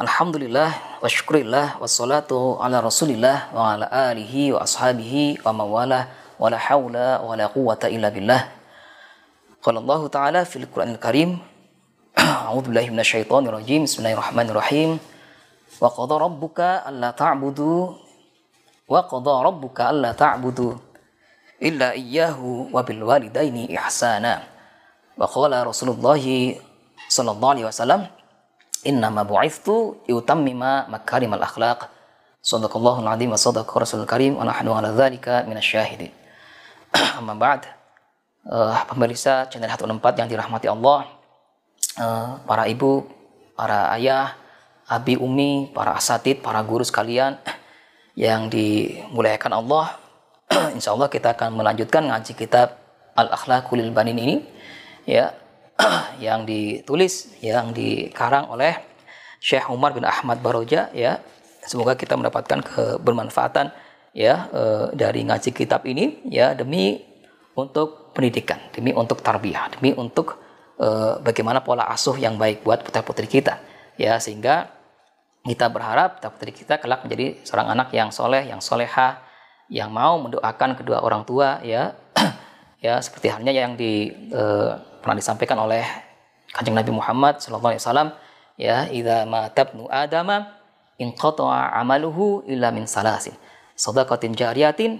الحمد لله وشكر الله والصلاة على رسول الله وعلى آله وأصحابه ومواله ولا حول ولا قوة إلا بالله قال الله تعالى في القرآن الكريم أعوذ بالله من الشيطان الرجيم بسم الله الرحمن الرحيم وقضى ربك ألا تعبدوا وقضى ربك ألا تعبدوا إلا إياه وبالوالدين إحسانا وقال رسول الله صلى الله عليه وسلم innama bu'ithtu yutammima makarimal akhlaq. Sadaqallahul azim wa sadaqa rasulul karim wa nahnu ala dzalika minasyahidin. Amma ba'd. Uh, pemirsa channel 164 yang dirahmati Allah uh, para ibu para ayah abi umi para asatid para guru sekalian yang dimuliakan Allah. Insya Allah kita akan melanjutkan ngaji kitab Al-Akhlaqul Banin ini ya yang ditulis yang dikarang oleh Syekh Umar bin Ahmad Baroja ya. Semoga kita mendapatkan kebermanfaatan ya e, dari ngaji kitab ini ya demi untuk pendidikan demi untuk tarbiyah demi untuk e, bagaimana pola asuh yang baik buat putra putri kita ya. Sehingga kita berharap putra putri kita kelak menjadi seorang anak yang soleh yang soleha yang mau mendoakan kedua orang tua ya. Ya seperti halnya yang di e, pernah disampaikan oleh Kanjeng Nabi Muhammad sallallahu alaihi wasallam ya idza matabnu adama in qata'a amaluhu illa min salasin sadaqatin jariyatin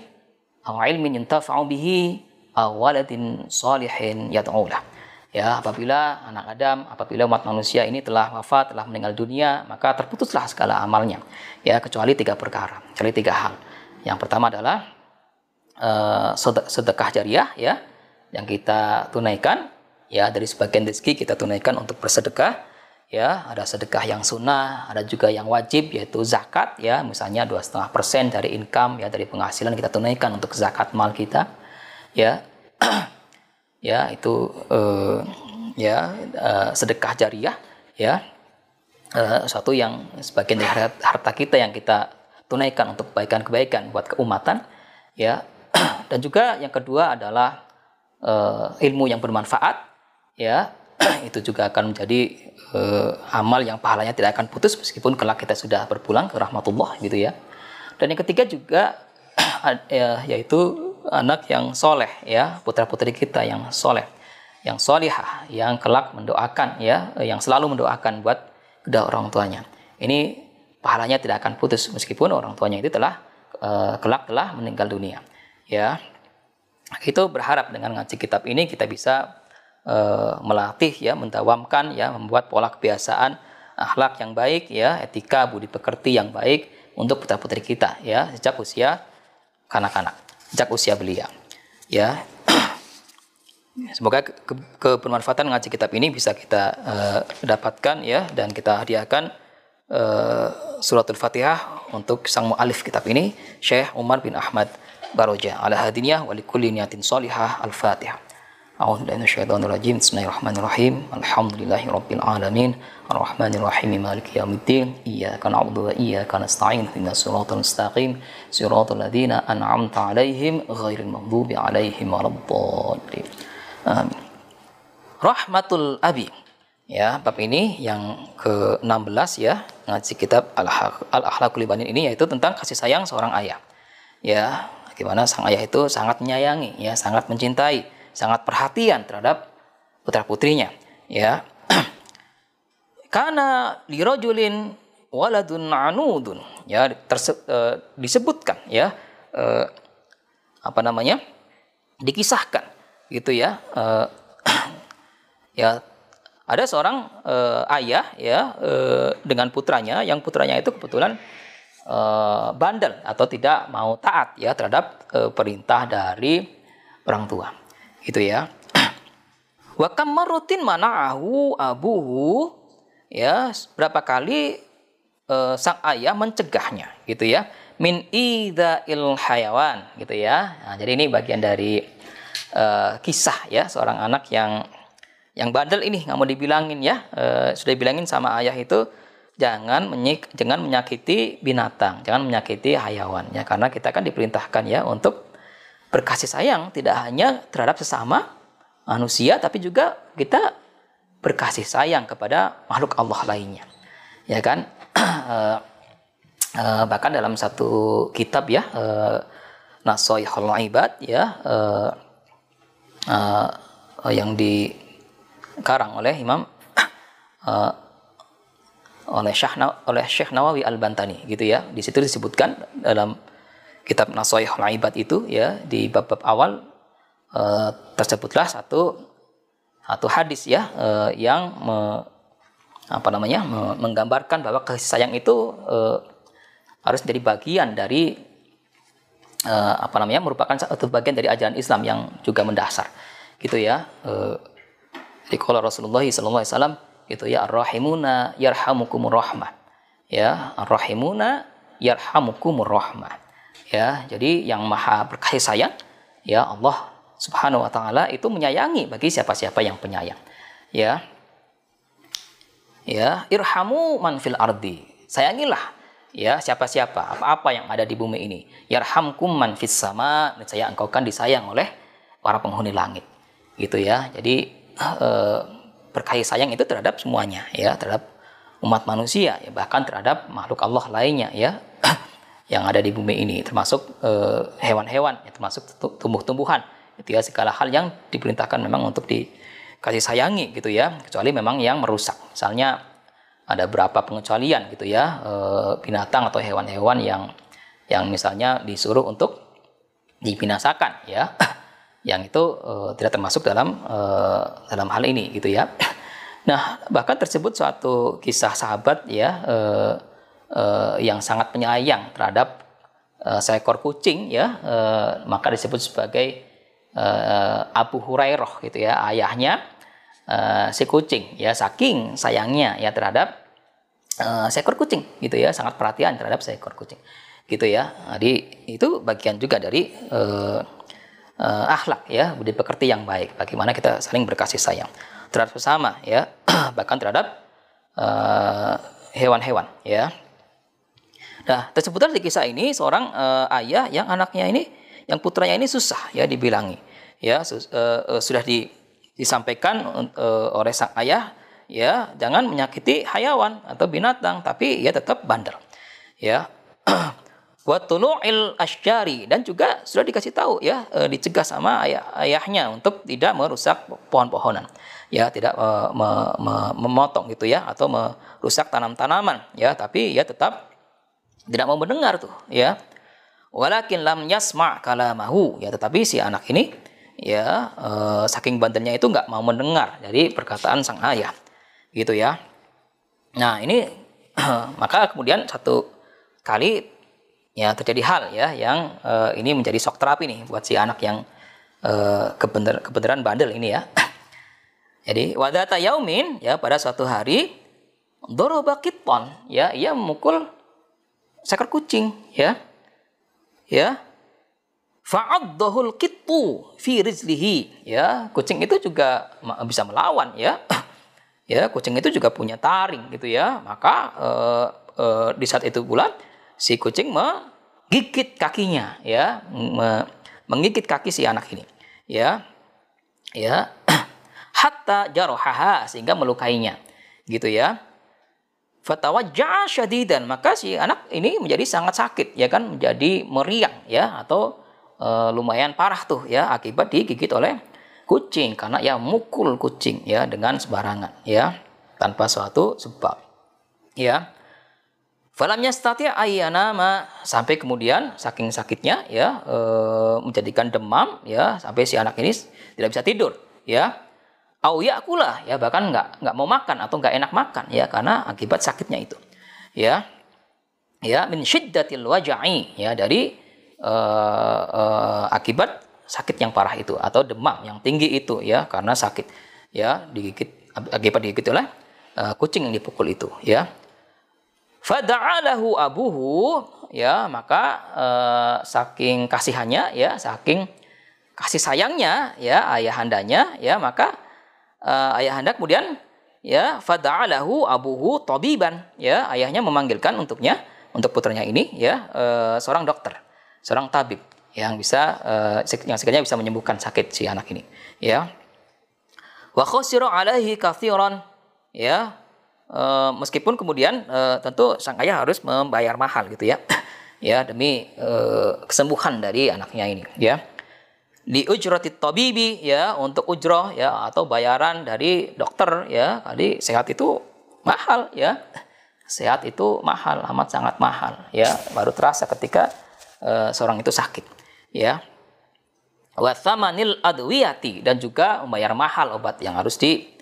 aw ilmin yuntafa'u bihi aw waladin salihin yad'ulah. Ya apabila anak Adam apabila umat manusia ini telah wafat telah meninggal dunia maka terputuslah segala amalnya. Ya kecuali tiga perkara kecuali tiga hal. Yang pertama adalah uh, sedekah jariah ya yang kita tunaikan ya dari sebagian rezeki kita tunaikan untuk bersedekah. Ya ada sedekah yang sunnah ada juga yang wajib yaitu zakat. Ya misalnya dua setengah persen dari income ya dari penghasilan kita tunaikan untuk zakat mal kita. Ya ya itu uh, ya uh, sedekah jariah. Ya uh, satu yang sebagian dari harta kita yang kita tunaikan untuk kebaikan-kebaikan buat keumatan. Ya dan juga yang kedua adalah uh, ilmu yang bermanfaat ya itu juga akan menjadi uh, amal yang pahalanya tidak akan putus meskipun kelak kita sudah berpulang ke rahmatullah gitu ya. Dan yang ketiga juga ya, yaitu anak yang soleh ya putra putri kita yang soleh yang solihah yang kelak mendoakan ya yang selalu mendoakan buat kedua orang tuanya ini pahalanya tidak akan putus meskipun orang tuanya itu telah uh, kelak telah meninggal dunia ya itu berharap dengan ngaji kitab ini kita bisa uh, melatih ya mendawamkan ya membuat pola kebiasaan akhlak yang baik ya etika budi pekerti yang baik untuk putra putri kita ya sejak usia kanak-kanak sejak usia belia ya. Semoga ke, ke, kebermanfaatan ngaji kitab ini bisa kita uh, dapatkan ya dan kita hadiahkan uh, suratul fatihah untuk sang mu'alif kitab ini Syekh Umar bin Ahmad Baroja. Ala hadiniyah wa likulli niyatin salihah al-fatihah Rahmatul Abi. Ya, bab ini yang ke-16 ya, ngaji kitab Al-Akhlaqul Ibanin ini yaitu tentang kasih sayang seorang ayah. Ya, gimana sang ayah itu sangat menyayangi, ya, sangat mencintai sangat perhatian terhadap putra putrinya ya karena lirojulin waladun anudun ya terse, uh, disebutkan ya uh, apa namanya dikisahkan gitu ya uh, ya. Ada seorang ayah ya dengan putranya yang putranya itu kebetulan bandel atau tidak mau taat ya terhadap perintah dari orang tua itu ya. Wa kam mana mana'ahu abuhu. Ya berapa kali uh, sang ayah mencegahnya gitu ya. Min il hayawan gitu ya. Nah, jadi ini bagian dari uh, kisah ya seorang anak yang yang bandel ini nggak mau dibilangin ya. Uh, sudah dibilangin sama ayah itu jangan menyik, jangan menyakiti binatang jangan menyakiti hayawan ya karena kita kan diperintahkan ya untuk berkasih sayang tidak hanya terhadap sesama manusia tapi juga kita berkasih sayang kepada makhluk Allah lainnya. Ya kan? uh, uh, bahkan dalam satu kitab ya uh, Nasoihul Ibad ya yang dikarang oleh Imam oleh Syekh oleh Syekh Nawawi Al Bantani gitu ya. Di situ disebutkan dalam kitab Nasoihul Ibad itu ya di bab-bab awal uh, tersebutlah satu atau hadis ya uh, yang me, apa namanya me, menggambarkan bahwa kasih sayang itu uh, harus jadi bagian dari uh, apa namanya merupakan satu bagian dari ajaran Islam yang juga mendasar gitu ya uh, jadi kalau Rasulullah SAW itu ya ar-rahimuna yarhamukumur rahmah. Ya ar-rahimuna yarhamukumur rahmah ya jadi yang maha berkasih sayang ya Allah Subhanahu wa taala itu menyayangi bagi siapa-siapa yang penyayang. Ya. Ya, irhamu man fil ardi. Sayangilah ya siapa-siapa apa-apa yang ada di bumi ini. Yarhamkum man fis sama. Saya engkau kan disayang oleh para penghuni langit. Gitu ya. Jadi eh, berkasih sayang itu terhadap semuanya ya, terhadap umat manusia ya, bahkan terhadap makhluk Allah lainnya ya yang ada di bumi ini termasuk eh, hewan-hewan ya, termasuk tumbuh-tumbuhan. Gitu ya segala hal yang diperintahkan memang untuk dikasih sayangi gitu ya. Kecuali memang yang merusak. Misalnya ada berapa pengecualian gitu ya e, binatang atau hewan-hewan yang yang misalnya disuruh untuk dibinasakan ya. Yang itu e, tidak termasuk dalam e, dalam hal ini gitu ya. Nah bahkan tersebut suatu kisah sahabat ya e, e, yang sangat penyayang terhadap e, seekor kucing ya. E, maka disebut sebagai uh, Abu Hurairah gitu ya ayahnya uh, si kucing ya. Saking sayangnya ya terhadap uh, seekor kucing gitu ya. Sangat perhatian terhadap seekor kucing gitu ya. Jadi itu bagian juga dari uh, uh, akhlak ya. Budi pekerti yang baik bagaimana kita saling berkasih sayang terhadap sesama ya. Bahkan terhadap hewan-hewan uh, ya nah tersebutlah di kisah ini seorang uh, ayah yang anaknya ini yang putranya ini susah ya dibilangi. Ya uh, uh, sudah di, disampaikan uh, oleh sang ayah ya jangan menyakiti hayawan atau binatang tapi ya tetap bandel. Ya buat tulu'il asyari dan juga sudah dikasih tahu ya e, dicegah sama ayah, ayahnya untuk tidak merusak pohon-pohonan. Ya tidak e, me, me, memotong gitu ya atau merusak tanam-tanaman. Ya tapi ya tetap tidak mau mendengar tuh ya. Walakin lam yasma kalamahu. Ya tetapi si anak ini ya e, saking bandelnya itu nggak mau mendengar dari perkataan sang ayah. Gitu ya. Nah ini maka kemudian satu kali ya terjadi hal ya yang e, ini menjadi shock terapi nih buat si anak yang e, kebener, kebenaran bandel ini ya. Jadi wadata yaumin ya pada suatu hari dorobakiton ya ia memukul seekor kucing ya. Ya. Fa'addahul kittu fi rizlihi. Ya kucing itu juga bisa melawan ya. Ya kucing itu juga punya taring gitu ya. Maka uh, uh, di saat itu pula si kucing menggigit kakinya ya. Me, menggigit kaki si anak ini ya. Ya. Hatta jarohaha sehingga melukainya gitu ya fatawajja'a syadidan. Maka si anak ini menjadi sangat sakit ya kan? Menjadi meriang ya atau e, lumayan parah tuh ya akibat digigit oleh kucing. Karena ya mukul kucing ya dengan sembarangan ya tanpa suatu sebab ya. Falamnya statia nama sampai kemudian saking sakitnya ya e, menjadikan demam ya sampai si anak ini tidak bisa tidur ya au yakulah ya bahkan nggak nggak mau makan atau nggak enak makan ya karena akibat sakitnya itu ya. Ya min syiddatil waja'i ya dari uh, uh, akibat sakit yang parah itu atau demam yang tinggi itu ya karena sakit ya digigit akibat digigit oleh uh, kucing yang dipukul itu ya. Fada'alahu abuhu ya maka uh, saking kasihannya ya saking kasih sayangnya ya ayahandanya ya maka uh, ayahanda kemudian ya fada'alahu abuhu tabiban. Ya ayahnya memanggilkan untuknya untuk putranya ini ya uh, seorang dokter seorang tabib yang bisa uh, yang sekiranya bisa menyembuhkan sakit si anak ini ya. Wa khasira alaihi kathiran. Ya uh, meskipun kemudian uh, tentu sang ayah harus membayar mahal gitu ya. Ya demi uh, kesembuhan dari anaknya ini ya di ujrati tabibi ya untuk ujroh ya atau bayaran dari dokter ya. Tadi sehat itu mahal ya. Sehat itu mahal amat sangat mahal ya. Baru terasa ketika uh, seorang itu sakit ya. Wasamanil adwiyati dan juga membayar mahal obat yang harus di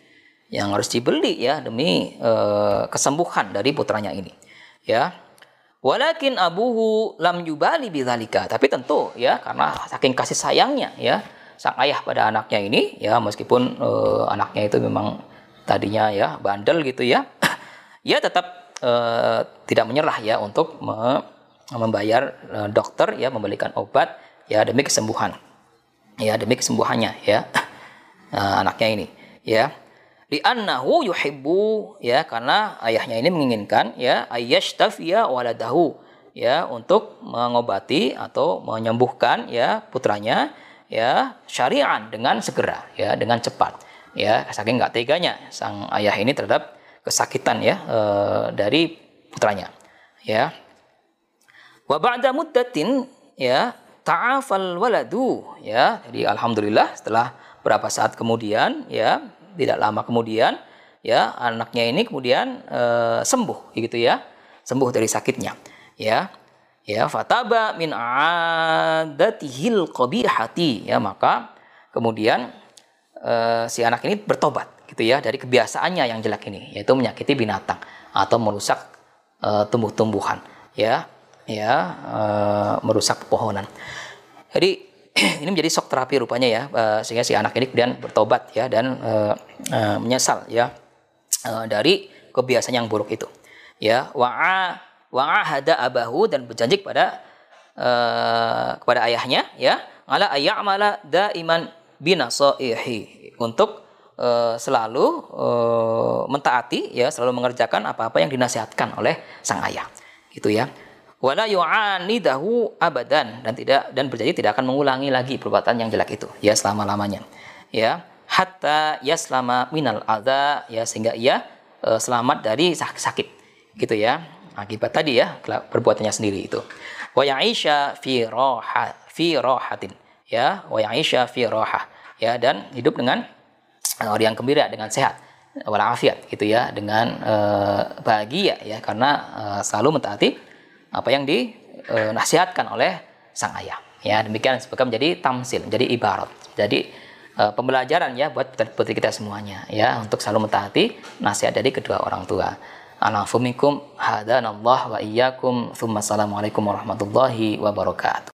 yang harus dibeli ya demi uh, kesembuhan dari putranya ini ya Walakin abuhu lam yubali bidzalika. Tapi tentu ya karena saking kasih sayangnya ya sang ayah pada anaknya ini ya meskipun uh, anaknya itu memang tadinya ya bandel gitu ya. ya tetap uh, tidak menyerah ya untuk me membayar uh, dokter ya membelikan obat ya demi kesembuhan. Ya demi kesembuhannya ya anaknya ini ya di annahu yuhibbu ya karena ayahnya ini menginginkan ya ayyashtafiya waladahu ya untuk mengobati atau menyembuhkan ya putranya ya syari'an dengan segera ya dengan cepat ya. Saking nggak teganya sang ayah ini terhadap kesakitan ya e, dari putranya ya. Wa ba'da muddatin ya ta'afal waladu ya. Jadi alhamdulillah setelah berapa saat kemudian ya tidak lama kemudian ya anaknya ini kemudian e, sembuh gitu ya. Sembuh dari sakitnya ya. Ya fataba min adatihil qabihati ya maka kemudian e, si anak ini bertobat gitu ya dari kebiasaannya yang jelek ini yaitu menyakiti binatang atau merusak e, tumbuh-tumbuhan ya. Ya e, merusak pepohonan. Jadi ini menjadi shock terapi rupanya ya uh, sehingga si anak ini kemudian bertobat ya dan uh, uh, menyesal ya uh, dari kebiasaan yang buruk itu. Ya wa'a wa'ahada abahu dan berjanji kepada uh, kepada ayahnya ya ala ayyamala daiman binasaihi. Untuk uh, selalu uh, mentaati ya selalu mengerjakan apa-apa yang dinasihatkan oleh sang ayah. Gitu ya wala yu'anidahu abadan. Dan tidak dan berjanji tidak akan mengulangi lagi perbuatan yang jelek itu. Ya selama-lamanya. Ya hatta yaslama minal adza ya sehingga ia e, selamat dari sakit, sakit. Gitu ya. Akibat tadi ya perbuatannya sendiri itu. Wa ya'isha fi roha fi rohatin. Ya wa ya'isha fi roha. Ya dan hidup dengan orang yang gembira dengan sehat. Walafiat gitu ya. Dengan e, bahagia ya. Karena e, selalu mentaati apa yang dinasihatkan oleh sang ayah. Ya, demikian sebagai menjadi tamsil, menjadi ibarat. Jadi uh, pembelajaran ya buat putri kita semuanya ya untuk selalu mentaati nasihat dari kedua orang tua. Alafumikum hadanallah wa iyyakum. Assalamualaikum warahmatullahi wabarakatuh.